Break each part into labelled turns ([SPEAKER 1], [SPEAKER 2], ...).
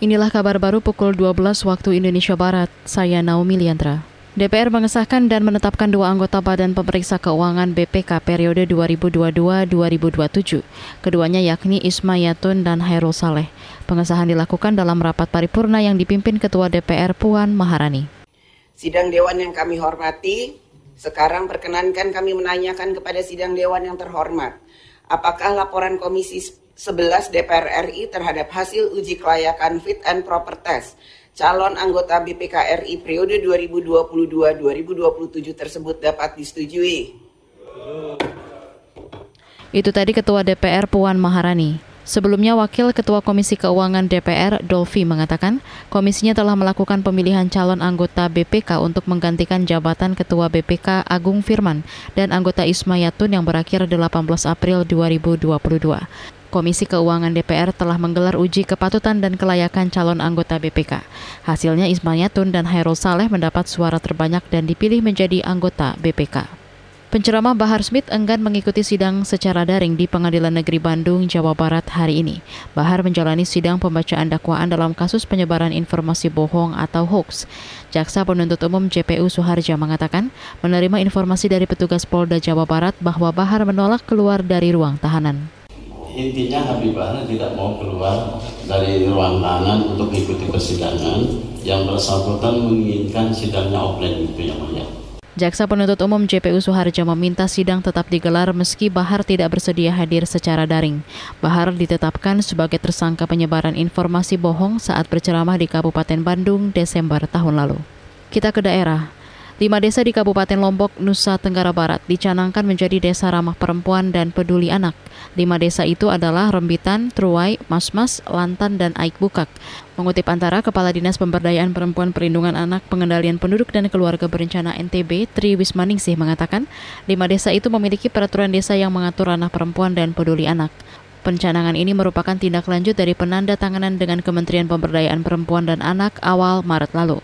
[SPEAKER 1] Inilah kabar baru pukul 12 waktu Indonesia Barat. Saya Naomi Liandra. DPR mengesahkan dan menetapkan dua anggota Badan Pemeriksa Keuangan BPK periode 2022-2027. Keduanya yakni Isma Yatun dan Hairul Saleh. Pengesahan dilakukan dalam rapat paripurna yang dipimpin Ketua DPR Puan Maharani.
[SPEAKER 2] Sidang Dewan yang kami hormati, sekarang perkenankan kami menanyakan kepada Sidang Dewan yang terhormat, apakah laporan Komisi 11 DPR RI terhadap hasil uji kelayakan fit and proper test calon anggota BPK RI periode 2022-2027 tersebut dapat disetujui.
[SPEAKER 1] Itu tadi Ketua DPR Puan Maharani. Sebelumnya, Wakil Ketua Komisi Keuangan DPR, Dolfi, mengatakan komisinya telah melakukan pemilihan calon anggota BPK untuk menggantikan jabatan Ketua BPK Agung Firman dan anggota Ismayatun yang berakhir 18 April 2022. Komisi Keuangan DPR telah menggelar uji kepatutan dan kelayakan calon anggota BPK. Hasilnya Ismayatun dan Hairul Saleh mendapat suara terbanyak dan dipilih menjadi anggota BPK. Penceramah Bahar Smith enggan mengikuti sidang secara daring di Pengadilan Negeri Bandung, Jawa Barat hari ini. Bahar menjalani sidang pembacaan dakwaan dalam kasus penyebaran informasi bohong atau hoax. Jaksa penuntut umum JPU Suharja mengatakan menerima informasi dari petugas Polda Jawa Barat bahwa Bahar menolak keluar dari ruang tahanan.
[SPEAKER 3] Intinya Habib Bahar tidak mau keluar dari ruang tahanan untuk mengikuti persidangan yang bersangkutan menginginkan sidangnya offline itu yang mulia.
[SPEAKER 1] Jaksa penuntut umum JPU Suharjo meminta sidang tetap digelar meski Bahar tidak bersedia hadir secara daring. Bahar ditetapkan sebagai tersangka penyebaran informasi bohong saat berceramah di Kabupaten Bandung Desember tahun lalu. Kita ke daerah. Lima desa di Kabupaten Lombok, Nusa Tenggara Barat dicanangkan menjadi desa ramah perempuan dan peduli anak. Lima desa itu adalah Rembitan, Truai, Masmas, Lantan, dan Aik Bukak. Mengutip antara Kepala Dinas Pemberdayaan Perempuan Perlindungan Anak Pengendalian Penduduk dan Keluarga Berencana NTB, Tri Wismaningsih mengatakan, lima desa itu memiliki peraturan desa yang mengatur ranah perempuan dan peduli anak. Pencanangan ini merupakan tindak lanjut dari penanda tanganan dengan Kementerian Pemberdayaan Perempuan dan Anak awal Maret lalu.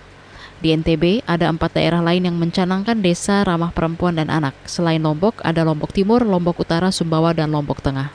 [SPEAKER 1] Di NTB, ada empat daerah lain yang mencanangkan desa ramah perempuan dan anak. Selain Lombok, ada Lombok Timur, Lombok Utara, Sumbawa, dan Lombok Tengah.